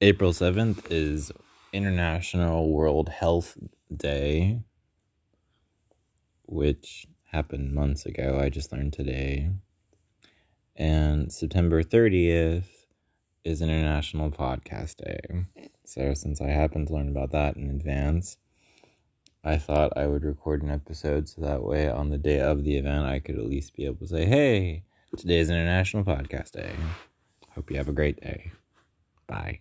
April 7th is International World Health Day, which happened months ago. I just learned today. And September 30th is International Podcast Day. So, since I happened to learn about that in advance, I thought I would record an episode so that way on the day of the event I could at least be able to say, hey, today is International Podcast Day. Hope you have a great day. Bye.